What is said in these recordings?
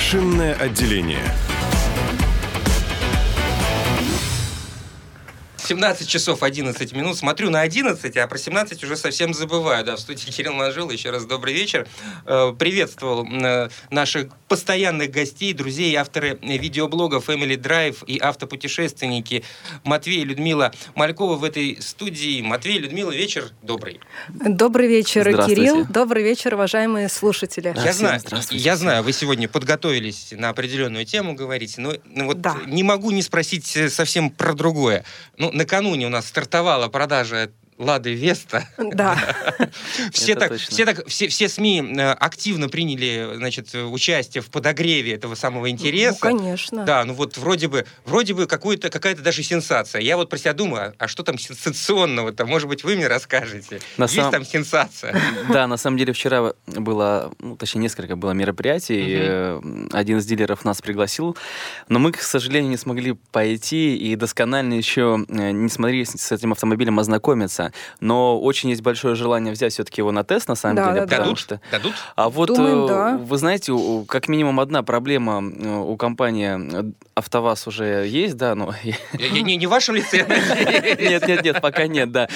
Машинное отделение. 17 часов 11 минут. Смотрю на 11, а про 17 уже совсем забываю. Да, в студии Кирилл Манжул. Еще раз добрый вечер. Э, приветствовал э, наших постоянных гостей, друзей, авторы видеоблога Family Drive и автопутешественники Матвей и Людмила Малькова в этой студии. Матвей, Людмила, вечер добрый. Добрый вечер, Кирилл. Добрый вечер, уважаемые слушатели. Я знаю, я знаю, вы сегодня подготовились на определенную тему говорить, но ну, вот да. не могу не спросить совсем про другое. Ну, накануне у нас стартовала продажа Лады Веста. Да. все, так, все, так, все, все СМИ э, активно приняли значит, участие в подогреве этого самого интереса. Ну, конечно. Да, ну вот вроде бы, вроде бы какую-то, какая-то даже сенсация. Я вот про себя думаю, а что там сенсационного-то? Может быть, вы мне расскажете? На Есть сам... там сенсация? Да, на самом деле вчера было, ну, точнее, несколько было мероприятий. Угу. Один из дилеров нас пригласил, но мы, к сожалению, не смогли пойти и досконально еще э, не смогли с этим автомобилем ознакомиться но очень есть большое желание взять все-таки его на тест, на самом да, деле. Да, дадут? Что... Дадут? А вот, Думаем, э, да. вы знаете, как минимум одна проблема э, у компании э, АвтоВАЗ уже есть, да, но... Не, не в вашем лице? Нет, нет, нет, пока нет, да.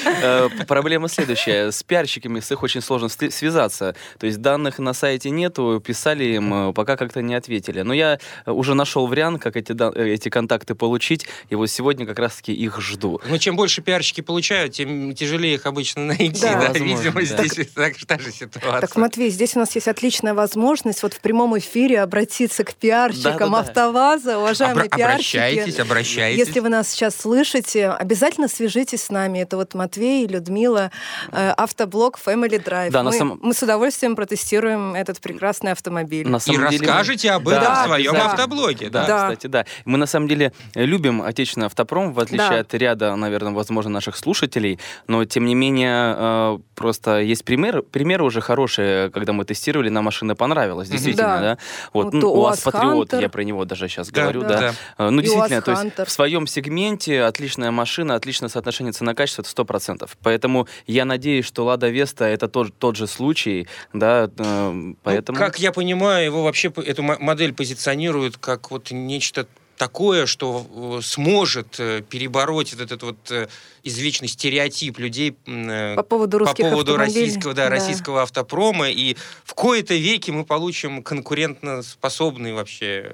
Проблема следующая. С пиарщиками с их очень сложно связаться. То есть данных на сайте нету, писали им, пока как-то не ответили. Но я уже нашел вариант, как эти, эти контакты получить, и вот сегодня как раз-таки их жду. Ну, чем больше пиарщики получают, тем тяжелее их обычно найти. Да, да? Возможно, Видимо, да. здесь так, та же ситуация. Так, Матвей, здесь у нас есть отличная возможность вот в прямом эфире обратиться к пиарщикам да, да, АвтоВАЗа. Уважаемые Обра- пиарщики, обращайтесь, обращайтесь. Если вы нас сейчас слышите, обязательно свяжитесь с нами. Это вот Матвей, Людмила, э, автоблог Family Drive. Да, мы, сам... мы с удовольствием протестируем этот прекрасный автомобиль. На самом И деле... расскажете об этом да, в своем да. автоблоге. Да. да, кстати, да. Мы на самом деле любим отечественный автопром, в отличие да. от ряда, наверное, возможно, наших слушателей но тем не менее э, просто есть примеры, примеры уже хорошие, когда мы тестировали, нам машина понравилась, действительно, да. да? Вот, ну, у вас Патриот, я про него даже сейчас да, говорю, да. да. да. Э, ну, действительно, то есть в своем сегменте отличная машина, отличное соотношение цена-качество, это 100%. Поэтому я надеюсь, что Лада Веста это тот, тот же случай, да, э, поэтому... Ну, как я понимаю, его вообще, эту модель позиционируют как вот нечто такое, что сможет перебороть этот, этот вот извечный стереотип людей э, по поводу, по поводу российского, да, да. российского автопрома, и в кои-то веки мы получим конкурентно способный вообще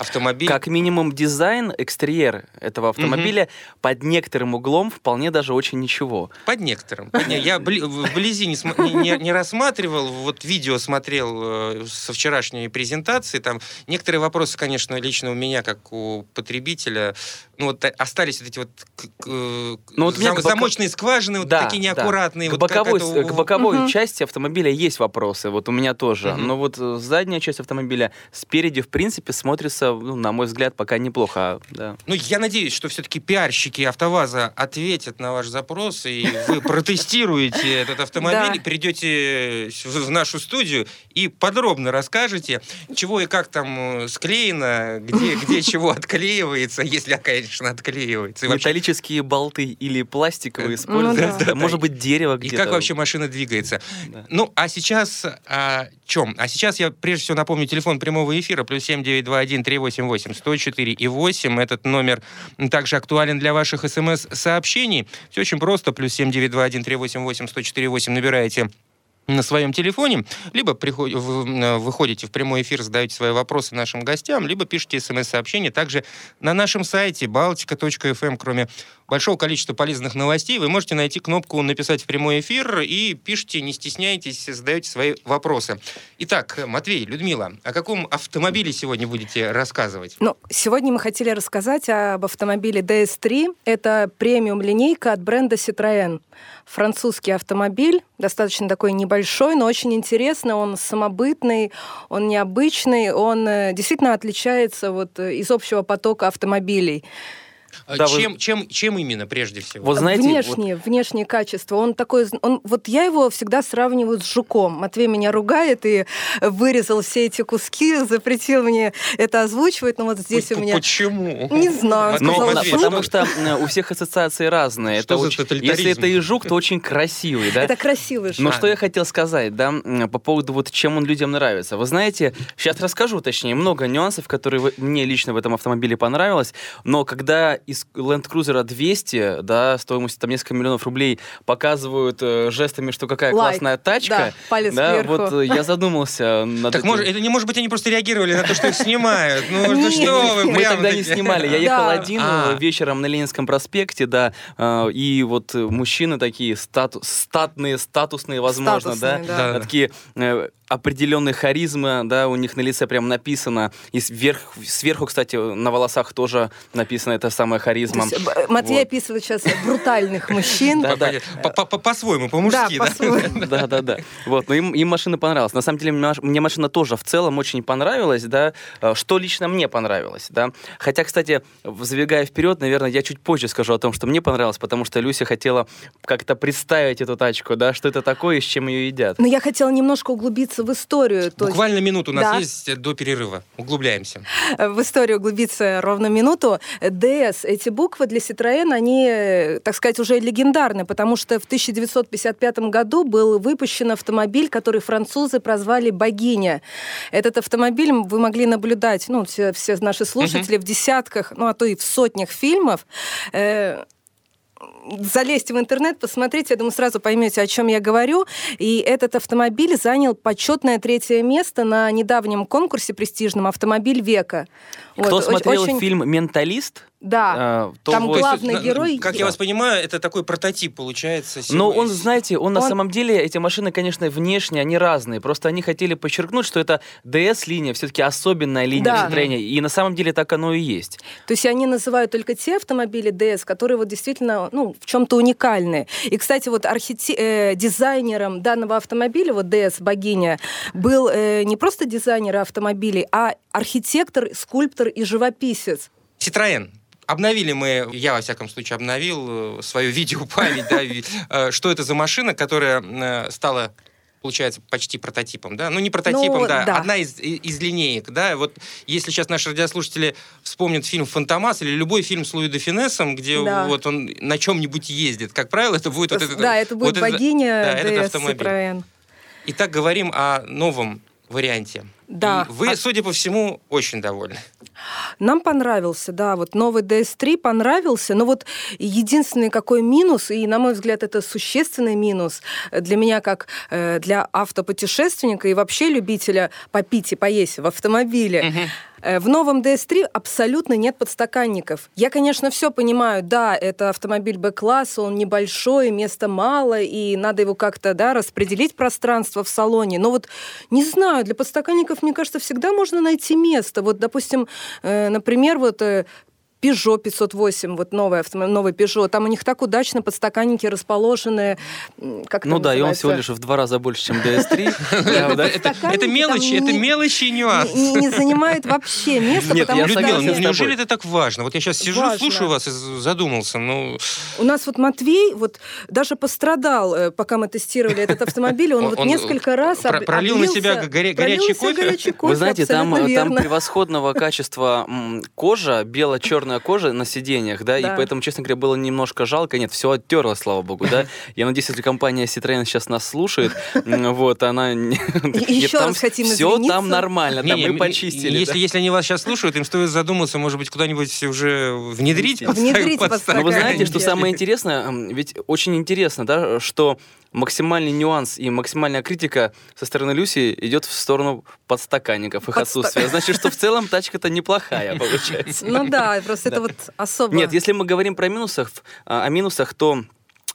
автомобиль. Как минимум дизайн, экстерьер этого автомобиля угу. под некоторым углом вполне даже очень ничего. Под некоторым. Я вблизи не, рассматривал, вот видео смотрел э, со вчерашней презентации, там некоторые вопросы, конечно, лично у меня, как у потребителя, ну вот остались вот эти вот ну, вот Зам, замочные бока... скважины, вот да, такие неаккуратные. Да. Вот к боковой, это... к боковой угу. части автомобиля есть вопросы, вот у меня тоже. Угу. Но вот э, задняя часть автомобиля спереди, в принципе, смотрится, ну, на мой взгляд, пока неплохо. Да. Ну, я надеюсь, что все-таки пиарщики АвтоВАЗа ответят на ваш запрос, и вы протестируете этот автомобиль, придете в нашу студию и подробно расскажете, чего и как там э, склеено, где, где чего отклеивается, если, конечно, отклеивается. Металлические болты и или пластиковые используют. Ну, да. Может быть, дерево где-то. И как вообще машина двигается. Да. Ну, а сейчас о чем? А сейчас я прежде всего напомню телефон прямого эфира, плюс 7921 388 104 и 8. Этот номер также актуален для ваших смс-сообщений. Все очень просто, плюс 7921 388 104 8 набираете на своем телефоне, либо приход... выходите в прямой эфир, задаете свои вопросы нашим гостям, либо пишите смс-сообщение также на нашем сайте baltica.fm, кроме большого количества полезных новостей, вы можете найти кнопку «Написать в прямой эфир» и пишите, не стесняйтесь, задаете свои вопросы. Итак, Матвей, Людмила, о каком автомобиле сегодня будете рассказывать? Ну, сегодня мы хотели рассказать об автомобиле DS3. Это премиум-линейка от бренда Citroën. Французский автомобиль, достаточно такой небольшой, но очень интересный. Он самобытный, он необычный, он э, действительно отличается вот э, из общего потока автомобилей. А да, чем, вы... чем, чем именно прежде всего? Вот знаете, внешнее, вот... внешнее качество. Он такой, он, вот я его всегда сравниваю с жуком. Матвей меня ругает и вырезал все эти куски, запретил мне это озвучивать, но вот здесь у меня... Почему? Не знаю. Ну, потому что у всех ассоциации разные. это очень... Если это и жук, то очень красивый, да? Это красивый жук. Но что я хотел сказать, да, по поводу вот чем он людям нравится. Вы знаете, сейчас расскажу, точнее, много нюансов, которые мне лично в этом автомобиле понравилось, но когда из Land Cruiser 200, да, стоимостью там несколько миллионов рублей, показывают э, жестами, что какая like. классная тачка, да, палец да, вверху. вот э, я задумался над Так может, это не может быть, они просто реагировали на то, что их снимают. Ну, что вы, Мы тогда не снимали. Я ехал один а. вечером на Ленинском проспекте, да, э, и вот мужчины такие статные, статусные, возможно, да, такие определенной харизмы, да, у них на лице прям написано, и сверх, сверху, кстати, на волосах тоже написано это самая харизма. Есть, э, Матвей вот. описывает сейчас брутальных мужчин. По-своему, по-мужски, да? Да, да, да. Вот, но им машина понравилась. На самом деле, мне машина тоже в целом очень понравилась, да, э, что лично мне понравилось, да. Хотя, кстати, забегая вперед, наверное, я чуть позже скажу о том, что мне понравилось, потому что Люся хотела как-то представить эту тачку, да, что это такое и с чем ее едят. Но я хотела немножко углубиться углубиться в историю. Буквально есть... минуту у нас да. есть до перерыва. Углубляемся. В историю углубиться ровно минуту. DS, эти буквы для Citroën, они, так сказать, уже легендарны, потому что в 1955 году был выпущен автомобиль, который французы прозвали «Богиня». Этот автомобиль вы могли наблюдать, ну, все, все наши слушатели, угу. в десятках, ну, а то и в сотнях фильмов. Залезьте в интернет, посмотрите, я думаю, сразу поймете, о чем я говорю. И этот автомобиль занял почетное третье место на недавнем конкурсе престижном «Автомобиль века». Кто вот, смотрел очень... фильм «Менталист», да, э, там главный есть, герой. Как я вас понимаю, это такой прототип получается. Но он, знаете, он, он на самом деле эти машины, конечно, внешне они разные. Просто они хотели подчеркнуть, что это DS-линия все-таки особенная линия да. И на самом деле так оно и есть. То есть они называют только те автомобили DS, которые вот действительно, ну, в чем-то уникальные. И, кстати, вот архите... э, дизайнером данного автомобиля, вот DS богиня, был э, не просто дизайнер автомобилей, а архитектор, скульптор и живописец. Citroën обновили мы, я во всяком случае обновил э, свою видеопамять, да, э, что это за машина, которая э, стала получается, почти прототипом, да? Ну, не прототипом, ну, да, да, одна из, из линеек, да? Вот если сейчас наши радиослушатели вспомнят фильм «Фантомас» или любой фильм с Луи де Финесом, где да. вот он на чем-нибудь ездит, как правило, это будет вот этот... Да, это будет вот богиня это, да, этот автомобиль. Итак, говорим о новом варианте. Да. И вы, а... судя по всему, очень довольны. Нам понравился, да, вот новый DS3 понравился, но вот единственный какой минус, и, на мой взгляд, это существенный минус для меня, как э, для автопутешественника и вообще любителя попить и поесть в автомобиле, угу в новом DS3 абсолютно нет подстаканников. Я, конечно, все понимаю, да, это автомобиль Б-класса, он небольшой, места мало, и надо его как-то да, распределить пространство в салоне. Но вот, не знаю, для подстаканников, мне кажется, всегда можно найти место. Вот, допустим, э, например, вот э, Peugeot 508, вот новый, автомобиль, новый Peugeot, там у них так удачно подстаканники расположены, как Ну да, и он всего лишь в два раза больше, чем DS3. Это мелочи, это мелочи и нюансы. Не занимает вообще места, потому что... Людмила, неужели это так важно? Вот я сейчас сижу, слушаю вас и задумался, ну... У нас вот Матвей вот даже пострадал, э, пока мы тестировали этот автомобиль, он вот несколько раз Пролил на себя горячий кофе? Вы знаете, там превосходного качества кожа, бело-черная черная кожа на сиденьях, да, да, и поэтому, честно говоря, было немножко жалко. Нет, все оттерло, слава богу, да. Я надеюсь, если компания Citroёn сейчас нас слушает, вот, она... Еще раз хотим Все там нормально, там мы почистили. Если если они вас сейчас слушают, им стоит задуматься, может быть, куда-нибудь уже внедрить Внедрить Но вы знаете, что самое интересное, ведь очень интересно, да, что максимальный нюанс и максимальная критика со стороны Люси идет в сторону подстаканников, их Подста... отсутствия. Значит, что в целом тачка-то неплохая получается. Ну да, просто это вот особо... Нет, если мы говорим про минусах, о минусах, то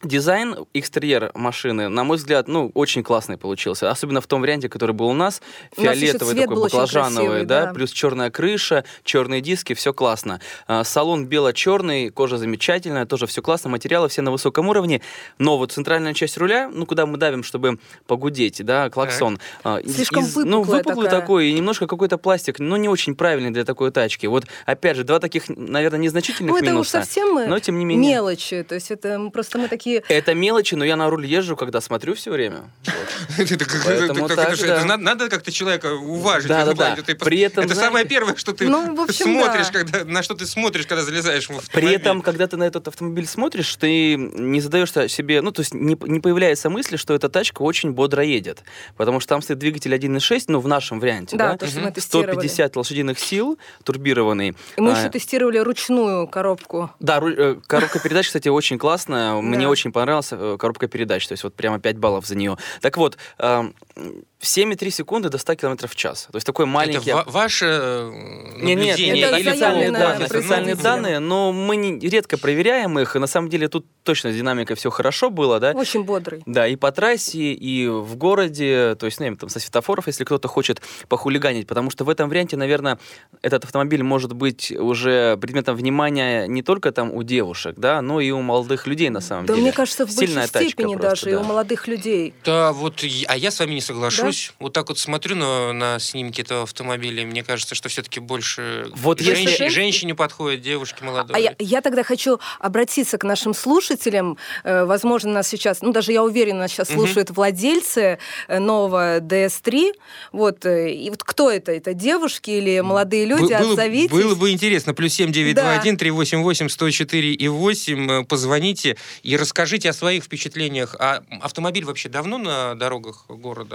Дизайн, экстерьер машины, на мой взгляд, ну, очень классный получился. Особенно в том варианте, который был у нас. Фиолетовый, такой баклажановый, да, да, плюс черная крыша, черные диски, все классно. А, салон бело-черный, кожа замечательная, тоже все классно, материалы все на высоком уровне. Но вот центральная часть руля, ну, куда мы давим, чтобы погудеть, да, клаксон. Так. Слишком из, Ну, выпуклый такая. такой, и немножко какой-то пластик, ну, не очень правильный для такой тачки. Вот, опять же, два таких, наверное, незначительных ну, это минуса. Уж совсем но, тем не менее... мелочи, то есть это просто мы такие такие... Это мелочи, но я на руль езжу, когда смотрю все время. Надо как-то человека уважить. Да, да, да. При этом, это самое первое, что ты ну, смотришь, когда на что ты смотришь, когда залезаешь в автомобиль. При этом, когда ты на этот автомобиль смотришь, ты не задаешь себе, ну, то есть не, не появляется мысли, что эта тачка очень бодро едет. Потому что там стоит двигатель 1.6, ну, в нашем варианте, да? да? То, что мы 150 лошадиных сил, турбированный. И мы а, еще тестировали ручную коробку. Да, э, коробка передач, кстати, очень классная. Мне очень понравилась э, коробка передач, то есть вот прямо 5 баллов за нее. Так вот, 7,3 секунды до 100 км в час. То есть такой маленький... Это ваше нет, нет, это или официальные данные, официальные данные, но мы не, редко проверяем их. На самом деле тут точно с динамикой все хорошо было, да? Очень бодрый. Да, и по трассе, и в городе, то есть, ну, там, со светофоров, если кто-то хочет похулиганить, потому что в этом варианте, наверное, этот автомобиль может быть уже предметом внимания не только там у девушек, да, но и у молодых людей на самом да, деле. Да, мне кажется, в Сильная большей степени просто, даже да. и у молодых людей. Да, вот, а я с вами не соглашусь. Да? Вот так вот смотрю на, на снимки этого автомобиля, мне кажется, что все-таки больше вот женщ... если... женщине подходит, девушке молодой. А я, я тогда хочу обратиться к нашим слушателям. Э, возможно, нас сейчас, ну даже я уверена, нас сейчас угу. слушают владельцы э, нового DS3. Вот, э, и вот кто это? Это девушки или молодые люди? Было, Отзовитесь. Было бы интересно. Плюс 7921 да. 388 104 и 8. Позвоните и расскажите о своих впечатлениях. А автомобиль вообще давно на дорогах города?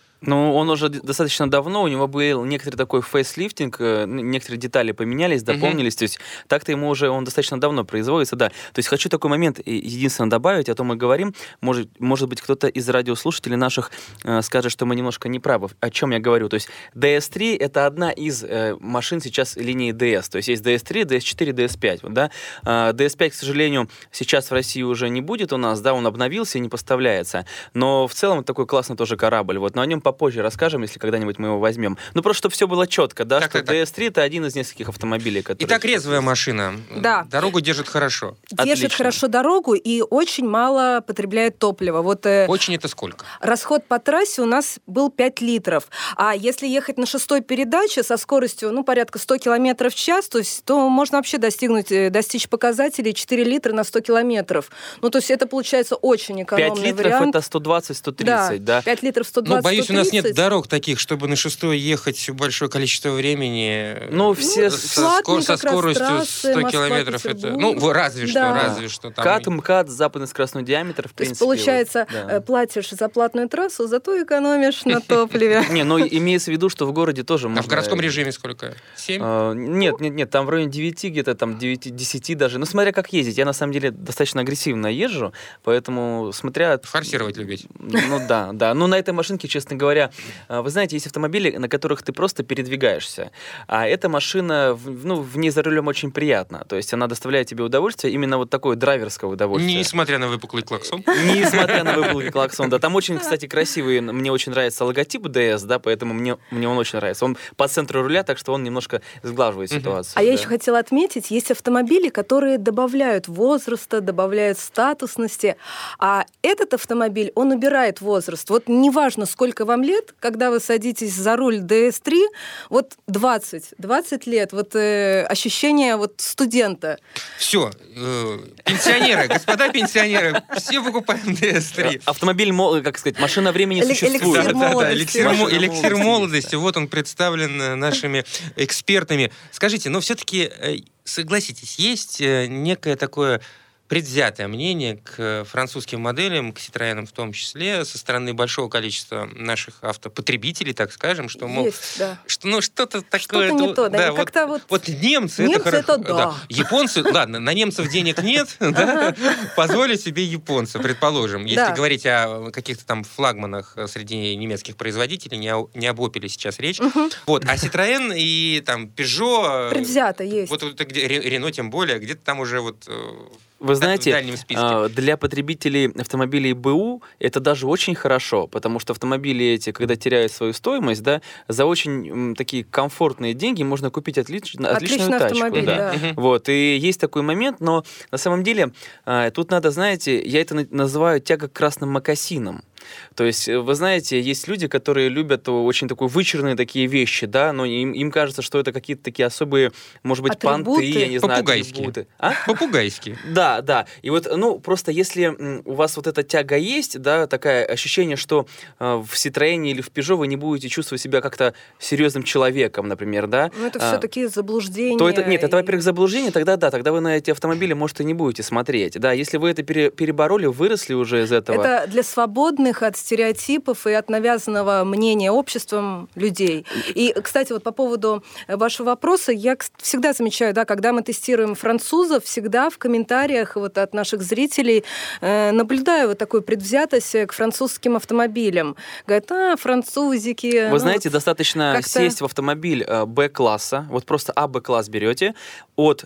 Ну, он уже достаточно давно, у него был некоторый такой фейслифтинг, э, некоторые детали поменялись, дополнились, mm-hmm. то есть так-то ему уже, он достаточно давно производится, да. То есть хочу такой момент единственно добавить, о том мы говорим, может, может быть, кто-то из радиослушателей наших э, скажет, что мы немножко неправы. О чем я говорю? То есть DS3 — это одна из э, машин сейчас линии DS, то есть есть DS3, DS4, DS5, вот, да. Э, DS5, к сожалению, сейчас в России уже не будет у нас, да, он обновился и не поставляется, но в целом такой классный тоже корабль, вот, о нем попозже расскажем, если когда-нибудь мы его возьмем. Ну, просто чтобы все было четко, да, так, что так, DS3 это один из нескольких автомобилей, которые... Итак, резвая машина. Да. Дорогу держит хорошо. Держит Отлично. хорошо дорогу и очень мало потребляет топлива. Вот, э, очень это сколько? Расход по трассе у нас был 5 литров. А если ехать на шестой передаче со скоростью, ну, порядка 100 километров в час, то, есть, то можно вообще достигнуть, э, достичь показателей 4 литра на 100 километров. Ну, то есть это получается очень экономный 5 литров вариант. это 120-130, да, да? 5 литров 120 Ну, боюсь, у нас нет дорог таких, чтобы на шестой ехать большое количество времени. Ну, все ну, со, скор, со скоростью трассы, 100 километров. Это, ну, разве что, да. разве что. Там Кат, МКАД, западный скоростной диаметр, в принципе. То есть, получается, вот, да. Э, платишь за платную трассу, зато экономишь на топливе. Не, ну, имеется в виду, что в городе тоже можно... А в городском режиме сколько? 7? А, нет, нет, нет, там в районе 9, где-то там 9, 10 даже. Ну, смотря как ездить. Я, на самом деле, достаточно агрессивно езжу, поэтому, смотря... Форсировать любить. Ну, да, да. Ну, на этой машинке, честно говоря, вы знаете, есть автомобили, на которых ты просто передвигаешься. А эта машина, ну, в ней за рулем очень приятно. То есть она доставляет тебе удовольствие, именно вот такое драйверское удовольствие. Несмотря на выпуклый клаксон. Несмотря на выпуклый клаксон, да. Там очень, кстати, красивый, мне очень нравится логотип DS, да, поэтому мне, мне он очень нравится. Он по центру руля, так что он немножко сглаживает ситуацию. А да. я еще хотела отметить, есть автомобили, которые добавляют возраста, добавляют статусности, а этот автомобиль, он убирает возраст. Вот неважно, сколько вам лет, когда вы садитесь за руль DS3, вот 20, 20 лет, вот э, ощущение вот студента. Все, э, пенсионеры, господа пенсионеры, все покупаем DS3. Автомобиль, как сказать, машина времени существует. Эликсир молодости, вот он представлен э, нашими экспертами. Скажите, но все-таки, э, согласитесь, есть э, некое такое предвзятое мнение к французским моделям, к Citroёn в том числе, со стороны большого количества наших автопотребителей, так скажем, что, мол, Есть, да. что ну что-то такое... Что-то не то, да, да вот, вот, вот немцы, немцы это, это да. да. Японцы, ладно, на немцев денег нет, да, позволить себе японца, предположим. Если говорить о каких-то там флагманах среди немецких производителей, не, об Opel сейчас речь. Вот, а Citroёn и там Peugeot... Предвзято есть. Вот, вот где Renault тем более, где-то там уже вот э, Вы знаете, а, для потребителей автомобилей БУ это даже очень хорошо, потому что автомобили эти, когда теряют свою стоимость, да, за очень такие комфортные деньги можно купить отлич, отличную тачку. Да. Да. Вот, и есть такой момент, но на самом деле а, тут надо, знаете, я это называю тяга к красным макасинам. То есть, э, вы знаете, есть люди, которые любят очень такой вычурные такие вещи, да, но им, им кажется, что это какие-то такие особые, может быть, атрибуты. понты, я не знаю, Попугайские. атрибуты. А? Попугайские. Да, да. И вот, ну, просто если у вас вот эта тяга есть, да, такое ощущение, что э, в Citroёn или в Peugeot вы не будете чувствовать себя как-то серьезным человеком, например, да. Ну, это все а, такие заблуждения. То это, нет, это, во-первых, заблуждение, тогда да, тогда вы на эти автомобили, может, и не будете смотреть. Да, если вы это пере, перебороли, выросли уже из этого. Это для свободных от стереотипов и от навязанного мнения обществом людей. И, кстати, вот по поводу вашего вопроса, я всегда замечаю, да, когда мы тестируем французов, всегда в комментариях вот от наших зрителей э, наблюдаю вот такую предвзятость к французским автомобилям. Говорят, а, французики. Вы ну, знаете, вот достаточно сесть в автомобиль э, Б-класса, вот просто А-Б-класс берете, от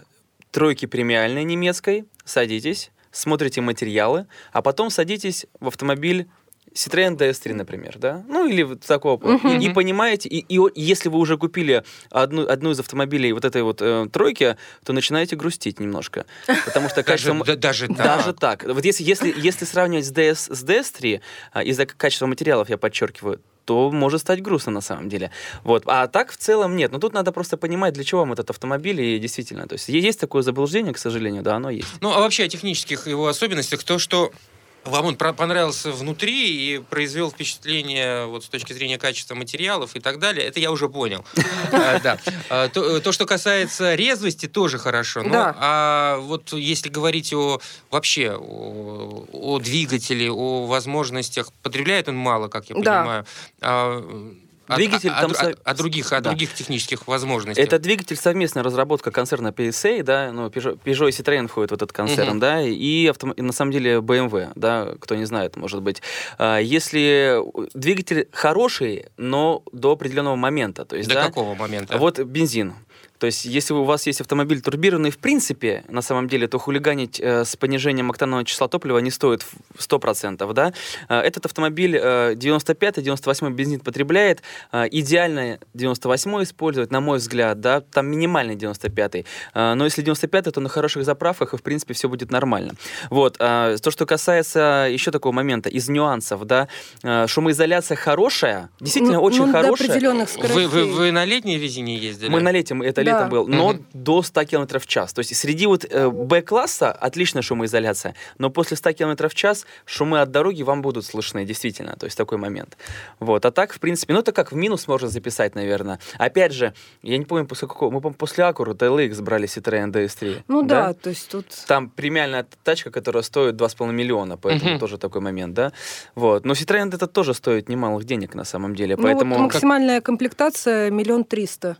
тройки премиальной немецкой, садитесь, смотрите материалы, а потом садитесь в автомобиль Citroёn DS3, например, да? Ну, или вот такого. Uh-huh. И, и понимаете, и, и если вы уже купили одну, одну из автомобилей вот этой вот э, тройки, то начинаете грустить немножко. Потому что качество... Даже, даже так? Даже так. Вот если, если, если сравнивать с, DS, с DS3, а, из-за качества материалов, я подчеркиваю, то может стать грустно на самом деле. Вот. А так в целом нет. Но тут надо просто понимать, для чего вам этот автомобиль, и действительно, то есть есть такое заблуждение, к сожалению, да, оно есть. Ну, а вообще о технических его особенностях, то, что вам он понравился внутри и произвел впечатление вот с точки зрения качества материалов и так далее, это я уже понял. А, да. А, то, что касается резвости, тоже хорошо. Ну, а вот если говорить о вообще о двигателе, о возможностях, потребляет он мало, как я понимаю. Двигатель о, там... О, о, о других, о да. других технических возможностях. Это двигатель совместная разработка концерна PSA, да, ну, Peugeot, Peugeot и Citroёn входят в этот концерн, угу. да, и, авто, и на самом деле BMW, да, кто не знает, может быть. А, если двигатель хороший, но до определенного момента, то есть, до да, какого момента? Вот бензин. То есть, если у вас есть автомобиль турбированный, в принципе, на самом деле, то хулиганить э, с понижением октанового числа топлива не стоит 100%. Да? Э, этот автомобиль э, 95-98 бензин потребляет. Э, идеально 98 использовать, на мой взгляд, да, там минимальный 95 э, Но если 95 то на хороших заправках, и, в принципе, все будет нормально. Вот. Э, то, что касается еще такого момента, из нюансов, да, э, шумоизоляция хорошая, действительно ну, очень ну, хорошая. До определенных вы, вы, вы на летней резине ездили? Мы на летнем, это летом был, но mm-hmm. до 100 км в час. То есть среди вот э, Б-класса отличная шумоизоляция, но после 100 км в час шумы от дороги вам будут слышны, действительно. То есть такой момент. Вот. А так, в принципе, ну это как в минус можно записать, наверное. Опять же, я не помню, после какого, мы, по после Acura TLX брали Citroёn DS3. Ну да, да, то есть тут... Там премиальная тачка, которая стоит 2,5 миллиона, поэтому mm-hmm. тоже такой момент, да. Вот. Но Citroёn это тоже стоит немалых денег на самом деле, ну, поэтому... Вот максимальная как... комплектация миллион триста.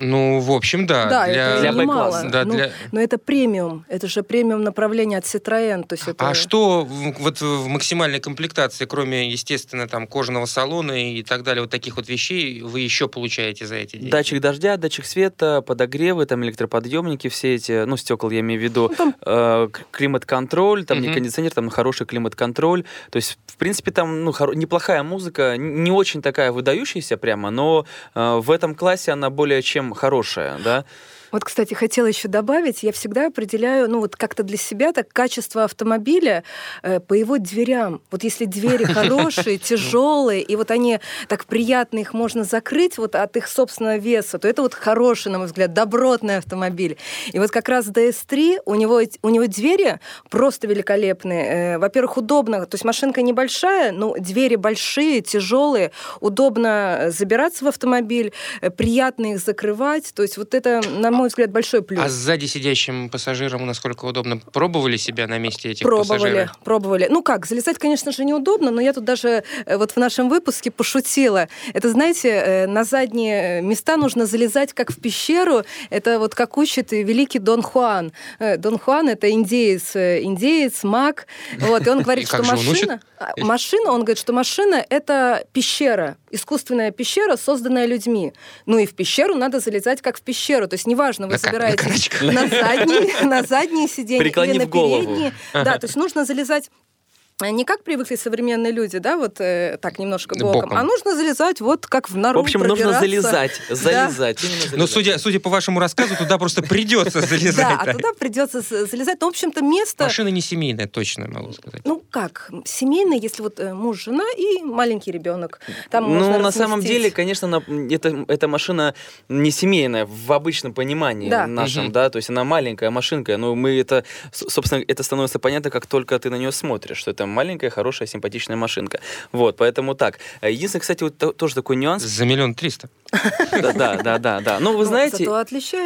Ну, в общем, да. Да, для, это для немало. Да, ну, для... Но это премиум. Это же премиум направление от Citroën. То есть это... А что вот в максимальной комплектации, кроме, естественно, там кожаного салона и так далее, вот таких вот вещей, вы еще получаете за эти деньги? Датчик дождя, датчик света, подогревы, там электроподъемники все эти, ну, стекол я имею в виду, ну, там... э, климат-контроль, там угу. не кондиционер, там хороший климат-контроль. То есть, в принципе, там ну, хоро... неплохая музыка, не очень такая выдающаяся прямо, но э, в этом классе она более чем хорошая, да? Вот, кстати, хотела еще добавить, я всегда определяю, ну вот как-то для себя так качество автомобиля э, по его дверям. Вот если двери хорошие, тяжелые, и вот они так приятно их можно закрыть вот от их собственного веса, то это вот хороший, на мой взгляд, добротный автомобиль. И вот как раз DS3, у него, у него двери просто великолепные. Э, во-первых, удобно, то есть машинка небольшая, но двери большие, тяжелые, удобно забираться в автомобиль, э, приятно их закрывать. То есть вот это, на мой взгляд, большой плюс. А сзади сидящим пассажирам насколько удобно? Пробовали себя на месте этих пробовали, пассажиров? Пробовали, Ну как, залезать, конечно же, неудобно, но я тут даже э, вот в нашем выпуске пошутила. Это, знаете, э, на задние места нужно залезать как в пещеру. Это вот как учит великий Дон Хуан. Э, Дон Хуан — это индеец, индеец, маг. Вот, и он говорит, что машина... А, машина, он говорит, что машина — это пещера, искусственная пещера, созданная людьми. Ну и в пещеру надо залезать как в пещеру. То есть неважно, неважно, вы на забираете на, на, задние, на задние сиденья или на передние. Да, то есть нужно залезать не как привыкли современные люди, да, вот э, так немножко боком, боком, а нужно залезать вот как в нору. В общем, нужно залезать, залезать. Да. Но судя, судя по вашему рассказу, туда просто придется залезать. Да, а туда придется залезать. Но, в общем-то, место... Машина не семейная, точно могу сказать. Ну как, семейная, если вот э, муж, жена и маленький ребенок. Там ну, на самом деле, конечно, это, эта машина не семейная в обычном понимании да. нашем, угу. да, то есть она маленькая машинка, но мы это, собственно, это становится понятно, как только ты на нее смотришь, что это маленькая, хорошая, симпатичная машинка. Вот, поэтому так. Единственное, кстати, вот тоже такой нюанс. За миллион триста. Да, да, да, да, да. Ну, вы знаете,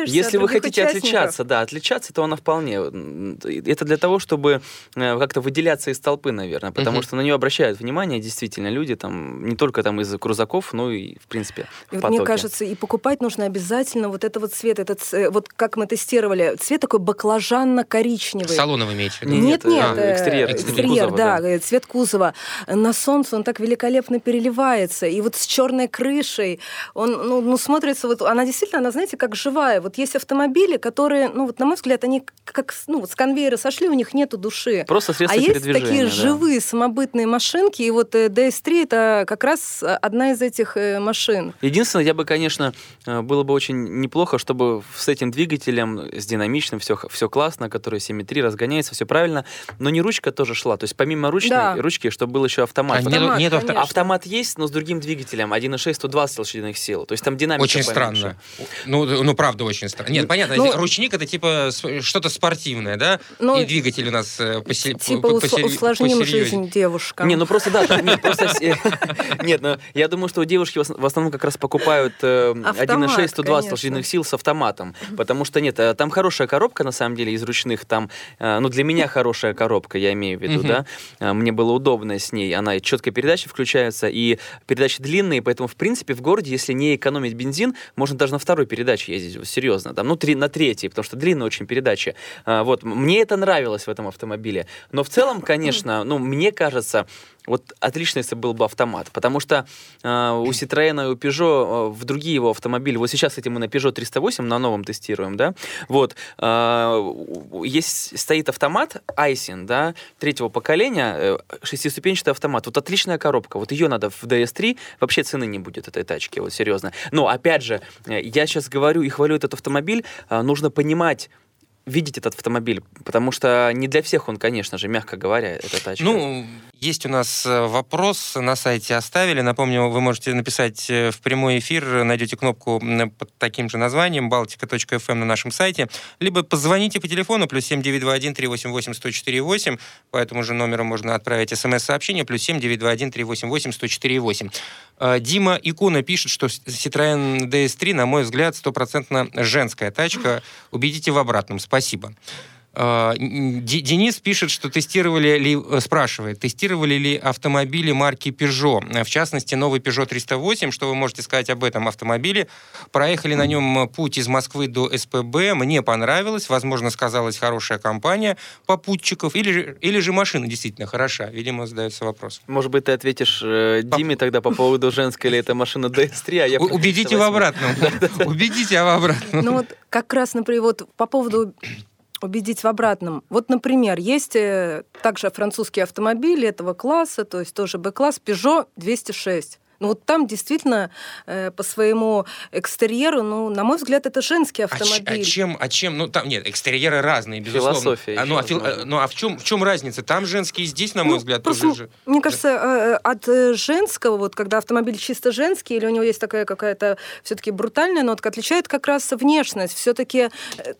если вы хотите отличаться, да, отличаться, то она вполне. Это для того, чтобы э, как-то выделяться из толпы, наверное, потому что на нее обращают внимание действительно люди, там, не только там из крузаков, но и, в принципе, в Мне кажется, и покупать нужно обязательно вот этот вот цвет, этот, вот как мы тестировали, цвет такой баклажанно-коричневый. Салона вы имеете в виду? Нет, нет, а, экстерьер, экстерьер, да, Э, цвет кузова. На солнце он так великолепно переливается. И вот с черной крышей он, ну, ну, смотрится, вот она действительно, она, знаете, как живая. Вот есть автомобили, которые, ну, вот, на мой взгляд, они как, ну, вот с конвейера сошли, у них нету души. Просто средства А есть такие да. живые самобытные машинки, и вот DS3 э, это как раз одна из этих э, машин. Единственное, я бы, конечно, было бы очень неплохо, чтобы с этим двигателем, с динамичным, все, все классно, который 7.3 разгоняется, все правильно, но не ручка тоже шла. То есть помимо ручной да. ручки, чтобы был еще автомат. А автомат, нет, нет автомат есть, но с другим двигателем. 1.6, 120 лошадиных сил. То есть там динамика Очень поменьше. странно. Ну, ну, правда, очень странно. Нет, понятно, ну, ручник это типа что-то спортивное, да? Ну, И двигатель у нас э, посер... Типа посер... усложним посерьез... жизнь девушкам. Не, ну просто да. Нет, просто... Нет, ну я думаю, что девушки в основном как раз покупают 1.6, 120 лошадиных сил с автоматом. Потому что нет, э, там хорошая коробка, на самом деле, из ручных. Там, э, ну, для меня хорошая коробка, я имею в виду, да? мне было удобно с ней. Она четко передачи включаются, и передачи длинные, поэтому, в принципе, в городе, если не экономить бензин, можно даже на второй передаче ездить, вот, серьезно, там, ну, три, на третьей, потому что длинные очень передачи. А, вот, мне это нравилось в этом автомобиле. Но в целом, конечно, ну, мне кажется, вот отлично, если был бы автомат, потому что э, у Citroёn и у Peugeot э, в другие его автомобили, вот сейчас этим мы на Peugeot 308 на новом тестируем, да, вот, э, есть, стоит автомат Айсин, да, третьего поколения, э, шестиступенчатый автомат, вот отличная коробка, вот ее надо в DS3, вообще цены не будет этой тачки, вот серьезно. Но, опять же, э, я сейчас говорю и хвалю этот автомобиль, э, нужно понимать, видеть этот автомобиль, потому что не для всех он, конечно же, мягко говоря, эта тачка. Ну, есть у нас э, вопрос, на сайте оставили. Напомню, вы можете написать э, в прямой эфир, найдете кнопку под таким же названием, baltica.fm на нашем сайте, либо позвоните по телефону, плюс 7921 388 1048, по этому же номеру можно отправить смс-сообщение, плюс 7921 388 1048. Дима Икона пишет, что Citroёn DS3, на мой взгляд, стопроцентно женская тачка. Убедите в обратном. Спасибо. А, Денис пишет, что тестировали ли, э, спрашивает, тестировали ли автомобили марки Peugeot, в частности, новый Peugeot 308, что вы можете сказать об этом автомобиле. Проехали на нем путь из Москвы до СПБ, мне понравилось, возможно, сказалась хорошая компания попутчиков, или, или же машина действительно хороша, видимо, задается вопрос. Может быть, ты ответишь э, Диме тогда по поводу женской или это машина DS3, а я Убедите в обратном. Убедите в обратном. Ну вот как раз, например, вот по поводу убедить в обратном. Вот, например, есть э, также французские автомобили этого класса, то есть тоже Б-класс, Peugeot 206. Ну вот там действительно э, по своему экстерьеру, ну, на мой взгляд, это женский автомобиль. А, а чем, а чем, ну там, нет, экстерьеры разные, безусловно. Философия. А, ну, а, фил, ну а в чем, в чем разница? Там женский, здесь, на мой ну, взгляд, просто, тоже же. Мне кажется, э, от э, женского, вот когда автомобиль чисто женский, или у него есть такая какая-то все-таки брутальная нотка, отличает как раз внешность. Все-таки э,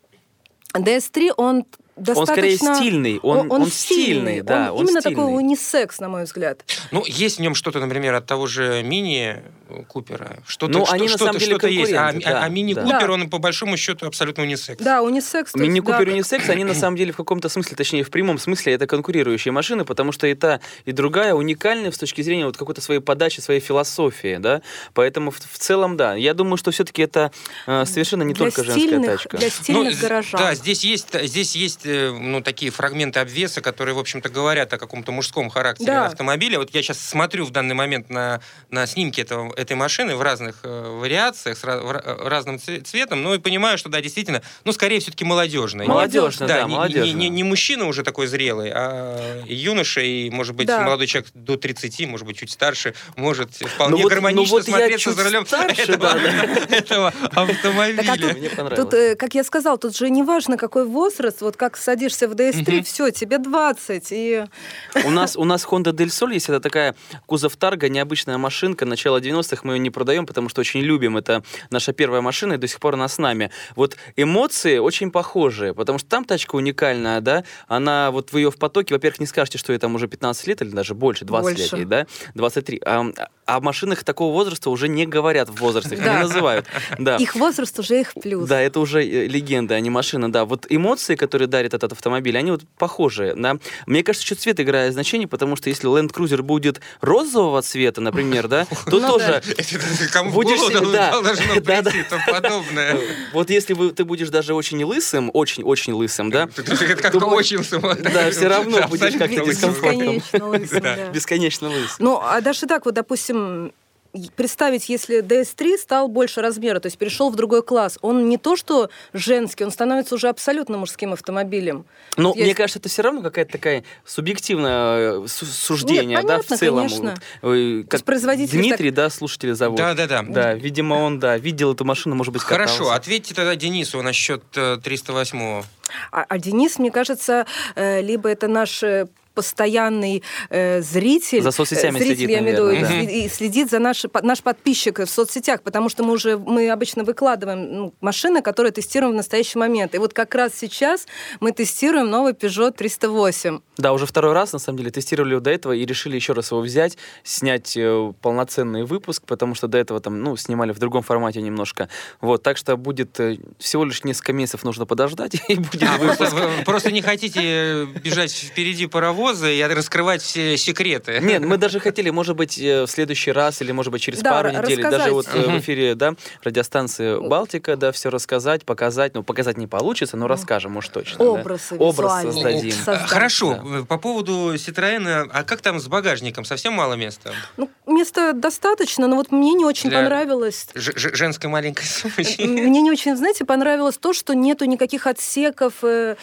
DS3, он достаточно... Он скорее стильный, он, он, он стильный, стильный, да. Он, именно стильный. такой унисекс, на мой взгляд. Ну, есть в нем что-то, например, от того же мини Купера. Что-то, ну, что, они, что-то, что-то есть. А, да, а, а мини Купер, да. он по большому счету абсолютно унисекс. Да, унисекс. Мини Купер да, унисекс, они на самом деле в каком-то смысле, точнее в прямом смысле, это конкурирующие машины, потому что и та, и другая уникальны с точки зрения вот какой-то своей подачи, своей философии, да. Поэтому в, в целом, да. Я думаю, что все-таки это э, совершенно не для только стильных, женская тачка. Для стильных ну, гаражей. Да, здесь есть, здесь есть есть э, ну, такие фрагменты обвеса, которые, в общем-то, говорят о каком-то мужском характере да. автомобиля. Вот я сейчас смотрю в данный момент на, на снимки этого, этой машины в разных э, вариациях, с ra- в, разным цветом, ну и понимаю, что, да, действительно, ну, скорее все-таки молодежная. Молодежная, да, да не, молодежная. Не, не, не мужчина уже такой зрелый, а юноша и, может быть, да. молодой человек до 30, может быть, чуть старше, может вполне ну, вот, гармонично ну, вот смотреться за рулем старше, этого, да, этого автомобиля. Так, а тут, Мне тут, э, как я сказал, тут же не важно, какой возраст, вот как садишься в DS3, угу. все, тебе 20. И... У нас, у нас Honda Del Sol есть, это такая кузов Тарга, необычная машинка, начала 90-х, мы ее не продаем, потому что очень любим, это наша первая машина, и до сих пор она с нами. Вот эмоции очень похожие, потому что там тачка уникальная, да, она, вот вы ее в потоке, во-первых, не скажете, что ей там уже 15 лет или даже больше, 20 больше. лет, да, 23. А, а о машинах такого возраста уже не говорят в возрасте, их не называют. Да. Их возраст уже их плюс. Да, это уже э, легенда, а не машина, да. Вот эмоции, которые дарит этот автомобиль, они вот похожие, да. Мне кажется, что цвет играет значение, потому что если Land Cruiser будет розового цвета, например, да, то ну тоже будешь... Да, да, да. подобное. Вот если ты будешь даже очень лысым, очень-очень лысым, да. Это как-то очень лысым. Да, все равно будешь как-то. Бесконечно лысым, Бесконечно лысым. Ну, а даже так вот, допустим, представить, если DS3 стал больше размера, то есть перешел в другой класс, он не то что женский, он становится уже абсолютно мужским автомобилем. Но ну, Есть... мне кажется, это все равно какая-то такая субъективное э, суждение, Нет, понятно, да, в целом. Конечно. Вот, как производитель Дмитрий, так... да, слушатели зовут. Да, да, да. Да, видимо, он, да, видел эту машину, может быть, Хорошо, катался. ответьте тогда Денису насчет 308-го. Э, а, а Денис, мне кажется, э, либо это наш постоянный э, зритель. За соцсетями зритель, следит, я имею в виду, да. и, и следит за наш, наш подписчик в соцсетях, потому что мы уже, мы обычно выкладываем ну, машины, которые тестируем в настоящий момент. И вот как раз сейчас мы тестируем новый Peugeot 308. Да, уже второй раз, на самом деле, тестировали его до этого и решили еще раз его взять, снять э, полноценный выпуск, потому что до этого там, ну, снимали в другом формате немножко. Вот, так что будет э, всего лишь несколько месяцев нужно подождать, и будет а, выпуск. Просто, просто не хотите бежать впереди паровоза, паровоза и раскрывать все секреты. Нет, мы даже хотели, может быть, э, в следующий раз или, может быть, через да, пару недель, даже вот угу. в эфире, да, радиостанции Балтика, да, все рассказать, показать. Ну, показать не получится, но расскажем уж точно. Образы да? Образ создадим. Создать. Хорошо, да. по поводу Citroёn, а как там с багажником? Совсем мало места? Ну, места достаточно, но вот мне не очень Для понравилось... Ж- женской маленькой сумочки? Мне не очень, знаете, понравилось то, что нету никаких отсеков, э,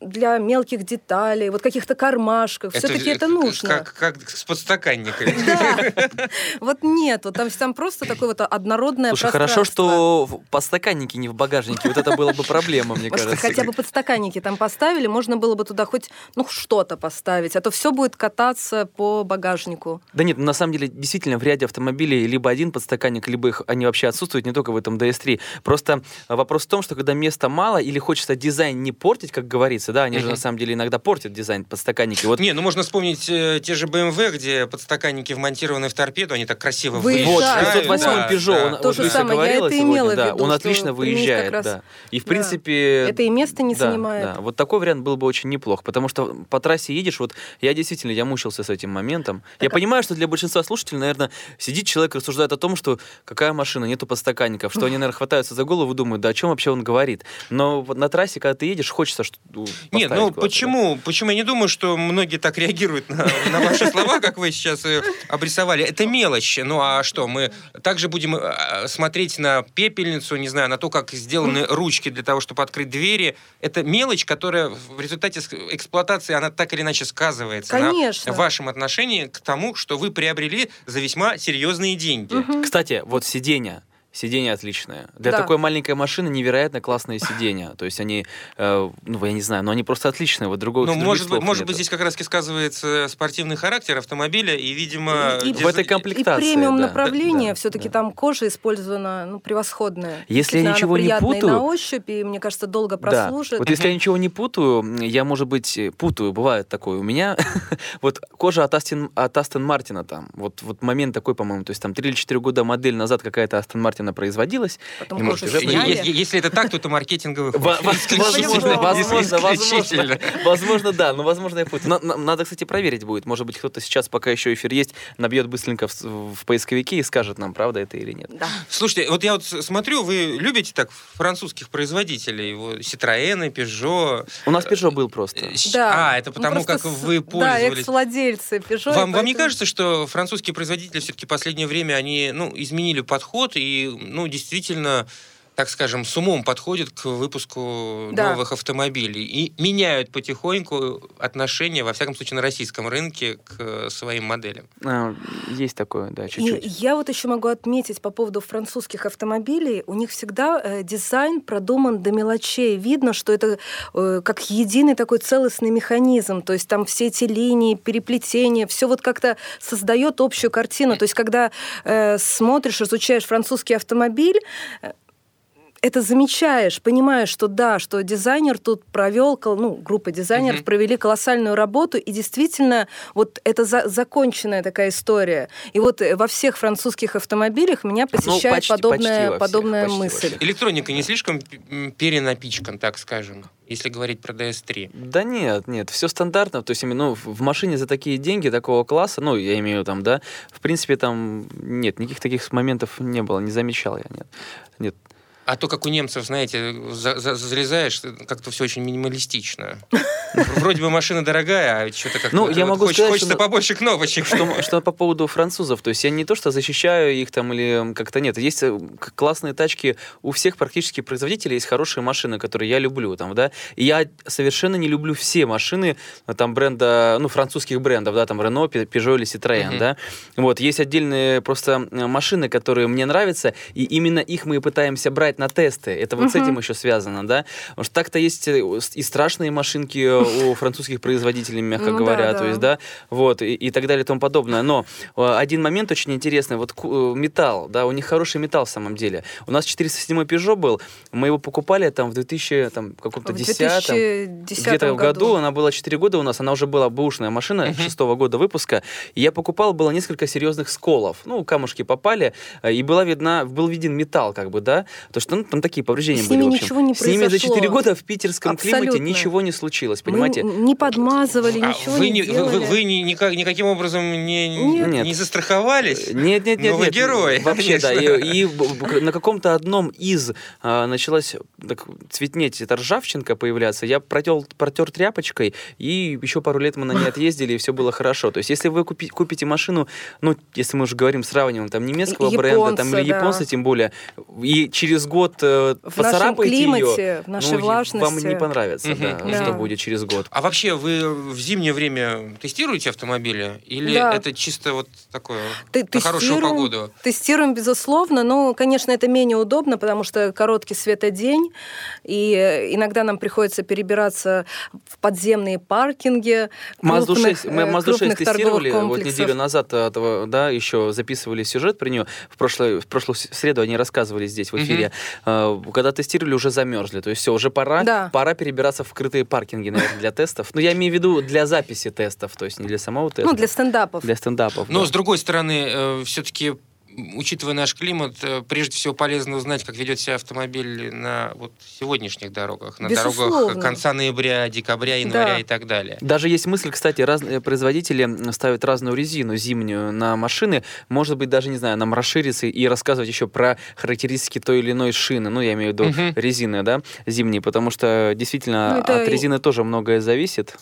для мелких деталей, вот каких-то кармашков. Все-таки это нужно. Как, как с подстаканниками. Да. Вот нет, вот там, там просто такое вот однородное Слушай, хорошо, что подстаканники не в багажнике. Вот это было бы проблема, мне кажется. Хотя бы подстаканники там поставили, можно было бы туда хоть ну что-то поставить, а то все будет кататься по багажнику. Да нет, на самом деле, действительно, в ряде автомобилей либо один подстаканник, либо их они вообще отсутствуют, не только в этом DS3. Просто вопрос в том, что когда места мало или хочется дизайн не портить, как говорится, нравится, да, они же на самом деле иногда портят дизайн подстаканники. Вот... Не, ну можно вспомнить э, те же BMW, где подстаканники вмонтированы в торпеду, они так красиво выезжают. Вот, 508 да, Peugeot, да. он, То же самое, я это имела сегодня, в виду, да, он отлично выезжает, раз... да. И в да. принципе... Это и место не да, занимает. Да, вот такой вариант был бы очень неплох, потому что по трассе едешь, вот я действительно, я мучился с этим моментом. Так, я а... понимаю, что для большинства слушателей, наверное, сидит человек, рассуждает о том, что какая машина, нету подстаканников, что они, наверное, хватаются за голову и думают, да о чем вообще он говорит. Но вот на трассе, когда ты едешь, хочется что Нет, ну почему? Да? Почему? Я не думаю, что многие так реагируют на, на ваши слова, как вы сейчас э, обрисовали. Это мелочь. Ну а что, мы также будем э, смотреть на пепельницу, не знаю, на то, как сделаны ручки для того, чтобы открыть двери. Это мелочь, которая в результате эксплуатации, она так или иначе сказывается Конечно. на вашем отношении к тому, что вы приобрели за весьма серьезные деньги. Угу. Кстати, вот сиденья Сиденье отличное. Для да. такой маленькой машины невероятно классные сиденья. То есть они, э, ну, я не знаю, но они просто отличные. Вот другого Ну, может, быть, может быть, здесь как раз сказывается спортивный характер автомобиля, и, видимо... И, в этой комплектации, И премиум да. направление, да, все-таки да. там кожа использована, ну, превосходная. Если я ничего не путаю... на ощупь, и, мне кажется, долго прослужит. Да. Вот если я ничего не путаю, я, может быть, путаю, бывает такое у меня. вот кожа от Астон, от Астон Мартина там, вот, вот момент такой, по-моему, то есть там 3 или 4 года модель назад какая-то Астон Мартин она производилась. Потом может, уже если, если это так, то это маркетинговый Возможно, возможно, возможно, возможно, да, но возможно я путаю. Надо, кстати, проверить будет. Может быть, кто-то сейчас, пока еще эфир есть, набьет быстренько в, в поисковике и скажет нам, правда это или нет. Да. Слушайте, вот я вот смотрю, вы любите так французских производителей, Citroёn, Peugeot. У нас Peugeot был просто. Э, да. А, это потому, ну, как вы пользовались. Да, экс-владельцы Peugeot. Вам, поэтому... вам не кажется, что французские производители все-таки в последнее время, они ну, изменили подход и ну, действительно так скажем, с умом подходят к выпуску да. новых автомобилей и меняют потихоньку отношения, во всяком случае, на российском рынке к своим моделям. А, есть такое, да, чуть-чуть. И я вот еще могу отметить по поводу французских автомобилей, у них всегда э, дизайн продуман до мелочей. Видно, что это э, как единый такой целостный механизм, то есть там все эти линии, переплетения, все вот как-то создает общую картину. То есть когда э, смотришь, изучаешь французский автомобиль, э, это замечаешь, понимаешь, что да, что дизайнер тут провел, ну, группа дизайнеров mm-hmm. провели колоссальную работу, и действительно вот это за, законченная такая история. И вот э, во всех французских автомобилях меня ну, посещает ну, почти, подобная, почти подобная почти мысль. Электроника не слишком перенапичкан, так скажем? если говорить про DS3? Да нет, нет, все стандартно. То есть именно ну, в машине за такие деньги такого класса, ну, я имею там, да, в принципе, там нет, никаких таких моментов не было, не замечал я, нет. Нет, а то, как у немцев, знаете, за, за, залезаешь, как-то все очень минималистично. Вроде бы машина дорогая, а что-то как-то ну, я могу сказать, хочется побольше кнопочек. Что, по поводу французов, то есть я не то, что защищаю их там или как-то нет. Есть э, классные тачки, у всех практически производителей есть хорошие машины, которые я люблю, там, да. И я совершенно не люблю все машины э, там бренда, ну, французских брендов, да, там Renault, Peugeot или Citroёn, да. Вот, есть отдельные просто машины, которые мне нравятся, и именно их мы пытаемся брать на тесты. Это вот uh-huh. с этим еще связано, да? Потому что так-то есть э, и страшные машинки э, у французских производителей, мягко ну говоря, то есть, да, вот, и, так далее и тому подобное. Но э, один момент очень интересный, вот металл, да, у них хороший металл в самом деле. У нас 407 Peugeot был, мы его покупали там в 2000, там, каком-то 10 где-то году. году, она была 4 года у нас, она уже была бэушная машина, uh-huh. 6 года выпуска, и я покупал, было несколько серьезных сколов, ну, камушки попали, и была видна, был виден металл, как бы, да, то, что ну, там такие повреждения с были. Ними ничего не с ними за 4 года в питерском Абсолютно. климате ничего не случилось, понимаете? Мы не подмазывали, а ничего вы не, делали. Вы, вы не, никак, никаким образом не, нет. не застраховались? Нет, нет, нет. Но вы нет, герой. Вообще, да. И, и на каком-то одном из а, началась так, цветнеть эта ржавчинка появляться. Я протел, протер тряпочкой, и еще пару лет мы на ней отъездили, и все было хорошо. То есть, если вы купи, купите машину, ну, если мы уже говорим, сравниваем, там, немецкого японца, бренда, там, или да. японца, тем более, и через год э, в поцарапаете климате, ее, в нашей ну, влажности. вам не понравится, угу. да, да. что будет через год. А вообще вы в зимнее время тестируете автомобили? Или да. это чисто вот такое Ты, на хорошую погоду? Тестируем, безусловно, но, конечно, это менее удобно, потому что короткий светодень, и иногда нам приходится перебираться в подземные паркинги Мазду 6, мы Мазду 6 тестировали вот неделю назад, этого, да, еще записывали сюжет про нее. В, прошлой, в прошлую среду они рассказывали здесь в эфире. Угу. Когда тестировали, уже замерзли. То есть все, уже пора, да. пора перебираться в крытые паркинги, наверное, для тестов. Но ну, я имею в виду для записи тестов, то есть не для самого теста. Ну, для стендапов. Для стендапов. Но, да. с другой стороны, э, все-таки учитывая наш климат, э, прежде всего полезно узнать, как ведет себя автомобиль на вот сегодняшних дорогах, на Безусловно. дорогах конца ноября, декабря, января да. и так далее. Даже есть мысль, кстати, разные производители ставят разную резину зимнюю на машины, может быть, даже, не знаю, нам расшириться и рассказывать еще про характеристики той или иной шины, ну, я имею в виду угу. резины, да, зимние, потому что действительно ну, это... от резины тоже многое зависит.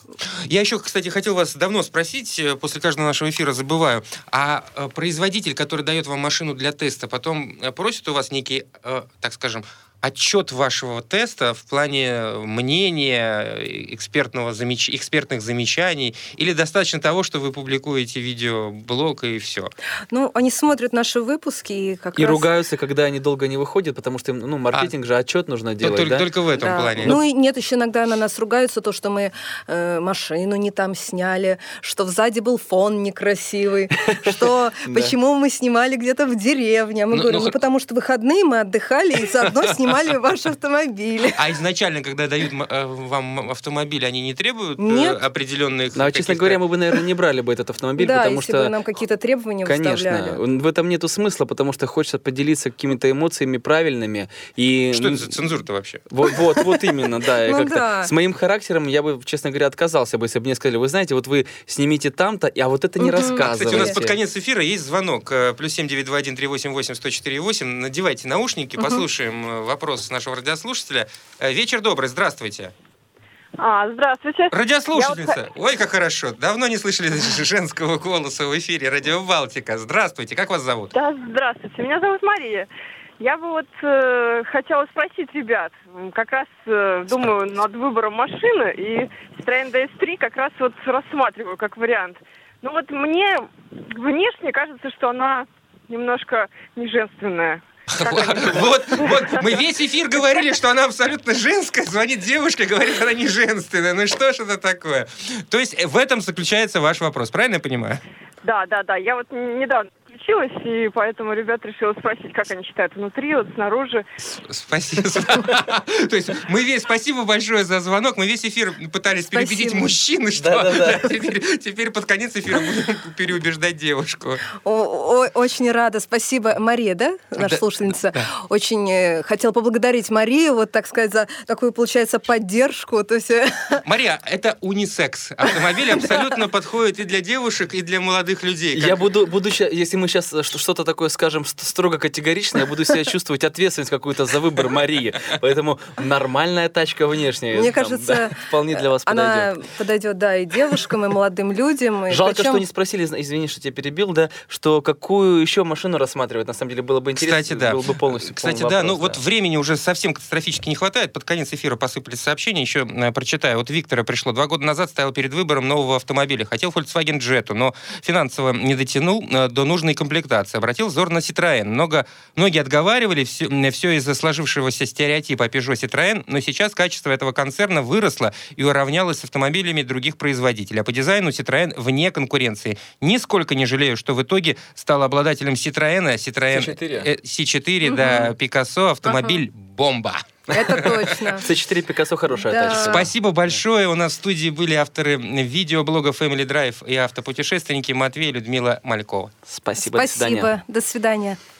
Я еще, кстати, хотел вас давно спросить, э, после каждого нашего эфира забываю, а э, производитель, который дает вам машину для теста, потом э, просит у вас некий, так скажем, отчет вашего теста в плане мнения, экспертного замеч... экспертных замечаний, или достаточно того, что вы публикуете видеоблог и все? Ну, они смотрят наши выпуски и как И раз... ругаются, когда они долго не выходят, потому что им, ну, маркетинг а, же отчет нужно делать, только, да? Только в этом да. плане. Ну, и нет, еще иногда на нас ругаются, то, что мы э, машину не там сняли, что сзади был фон некрасивый, что почему мы снимали где-то в деревне. Мы ну, говорим, ну, ну потому что выходные мы отдыхали и заодно снимали сломали ваш автомобиль. А изначально, когда дают э, вам автомобиль, они не требуют э, Нет. определенных... Ну, а, честно говоря, мы бы, наверное, не брали бы этот автомобиль, Да, потому если что... бы нам какие-то требования Конечно, выставляли. в этом нету смысла, потому что хочется поделиться какими-то эмоциями правильными. И, Что это за цензура-то вообще? Вот, вот, вот именно, да. Ну да. С моим характером я бы, честно говоря, отказался бы, если бы мне сказали, вы знаете, вот вы снимите там-то, а вот это не рассказывайте. Кстати, у нас под конец эфира есть звонок. э, Плюс семь девять два один три восемь восемь сто четыре восемь. Надевайте наушники, послушаем э, вопрос нашего радиослушателя. Э, Вечер добрый, здравствуйте. А, здравствуйте. Радиослушательница. Ой, как хорошо. Давно не слышали женского голоса в эфире Радио Балтика. Здравствуйте, как вас зовут? Да, здравствуйте. Меня зовут Мария. Я бы вот э, хотела спросить ребят, как раз э, думаю над выбором машины, и Citroёn DS3 как раз вот рассматриваю как вариант. Ну вот мне внешне кажется, что она немножко не женственная. Как они Вот, вот, мы весь эфир говорили, что она абсолютно женская. Звонит девушка, говорит, она не женственная. Ну что ж это такое? То есть в этом заключается ваш вопрос, правильно я понимаю? Да, да, да. Я вот недавно включилась, и поэтому ребят решила спросить, как они считают внутри, вот снаружи. Спасибо. То есть мы весь, спасибо большое за звонок. Мы весь эфир пытались переубедить мужчину, что теперь, под конец эфира будем переубеждать девушку. Очень рада. Спасибо. Мария, да, наша слушательница? Очень э, хотела поблагодарить Марию, вот так сказать, за такую, получается, поддержку. То есть, э, Мария, это унисекс. Автомобиль абсолютно подходит и для девушек, и для молодых людей. Я буду, буду ща- если мы сейчас что-то такое скажем ст- строго категорично, я буду себя чувствовать ответственность какую-то за выбор Марии. Поэтому нормальная тачка внешняя. Мне там, кажется, да, вполне для вас она подойдет. подойдет, да, и девушкам, и молодым людям. и Жалко, причем- что не спросили, извини, что тебя перебил, да, что какую еще машину рассматривать. На самом деле было бы интересно, Кстати, да. было бы полностью Кстати, да, вопрос, ну вот времени уже совсем катастрофически не хватает. Под конец эфира посыпались сообщения. Еще э, прочитаю. Вот Виктора пришло. Два года назад стоял перед выбором нового автомобиля. Хотел Volkswagen Jetta, но финансово не дотянул э, до нужной комплектации. Обратил взор на Citroën. Много, многие отговаривали, все, все из-за сложившегося стереотипа о Peugeot Citroën, но сейчас качество этого концерна выросло и уравнялось с автомобилями других производителей. А по дизайну Citroën вне конкуренции. Нисколько не жалею, что в итоге стал обладателем Citroën, Citroën C4. э, C4, да, Picasso, автомобиль бомба. Это точно. C4 Picasso хорошая Да. тачка. Спасибо большое. У нас в студии были авторы видеоблога Family Drive и автопутешественники Матвей и Людмила Малькова. Спасибо, до свидания. Спасибо. До свидания.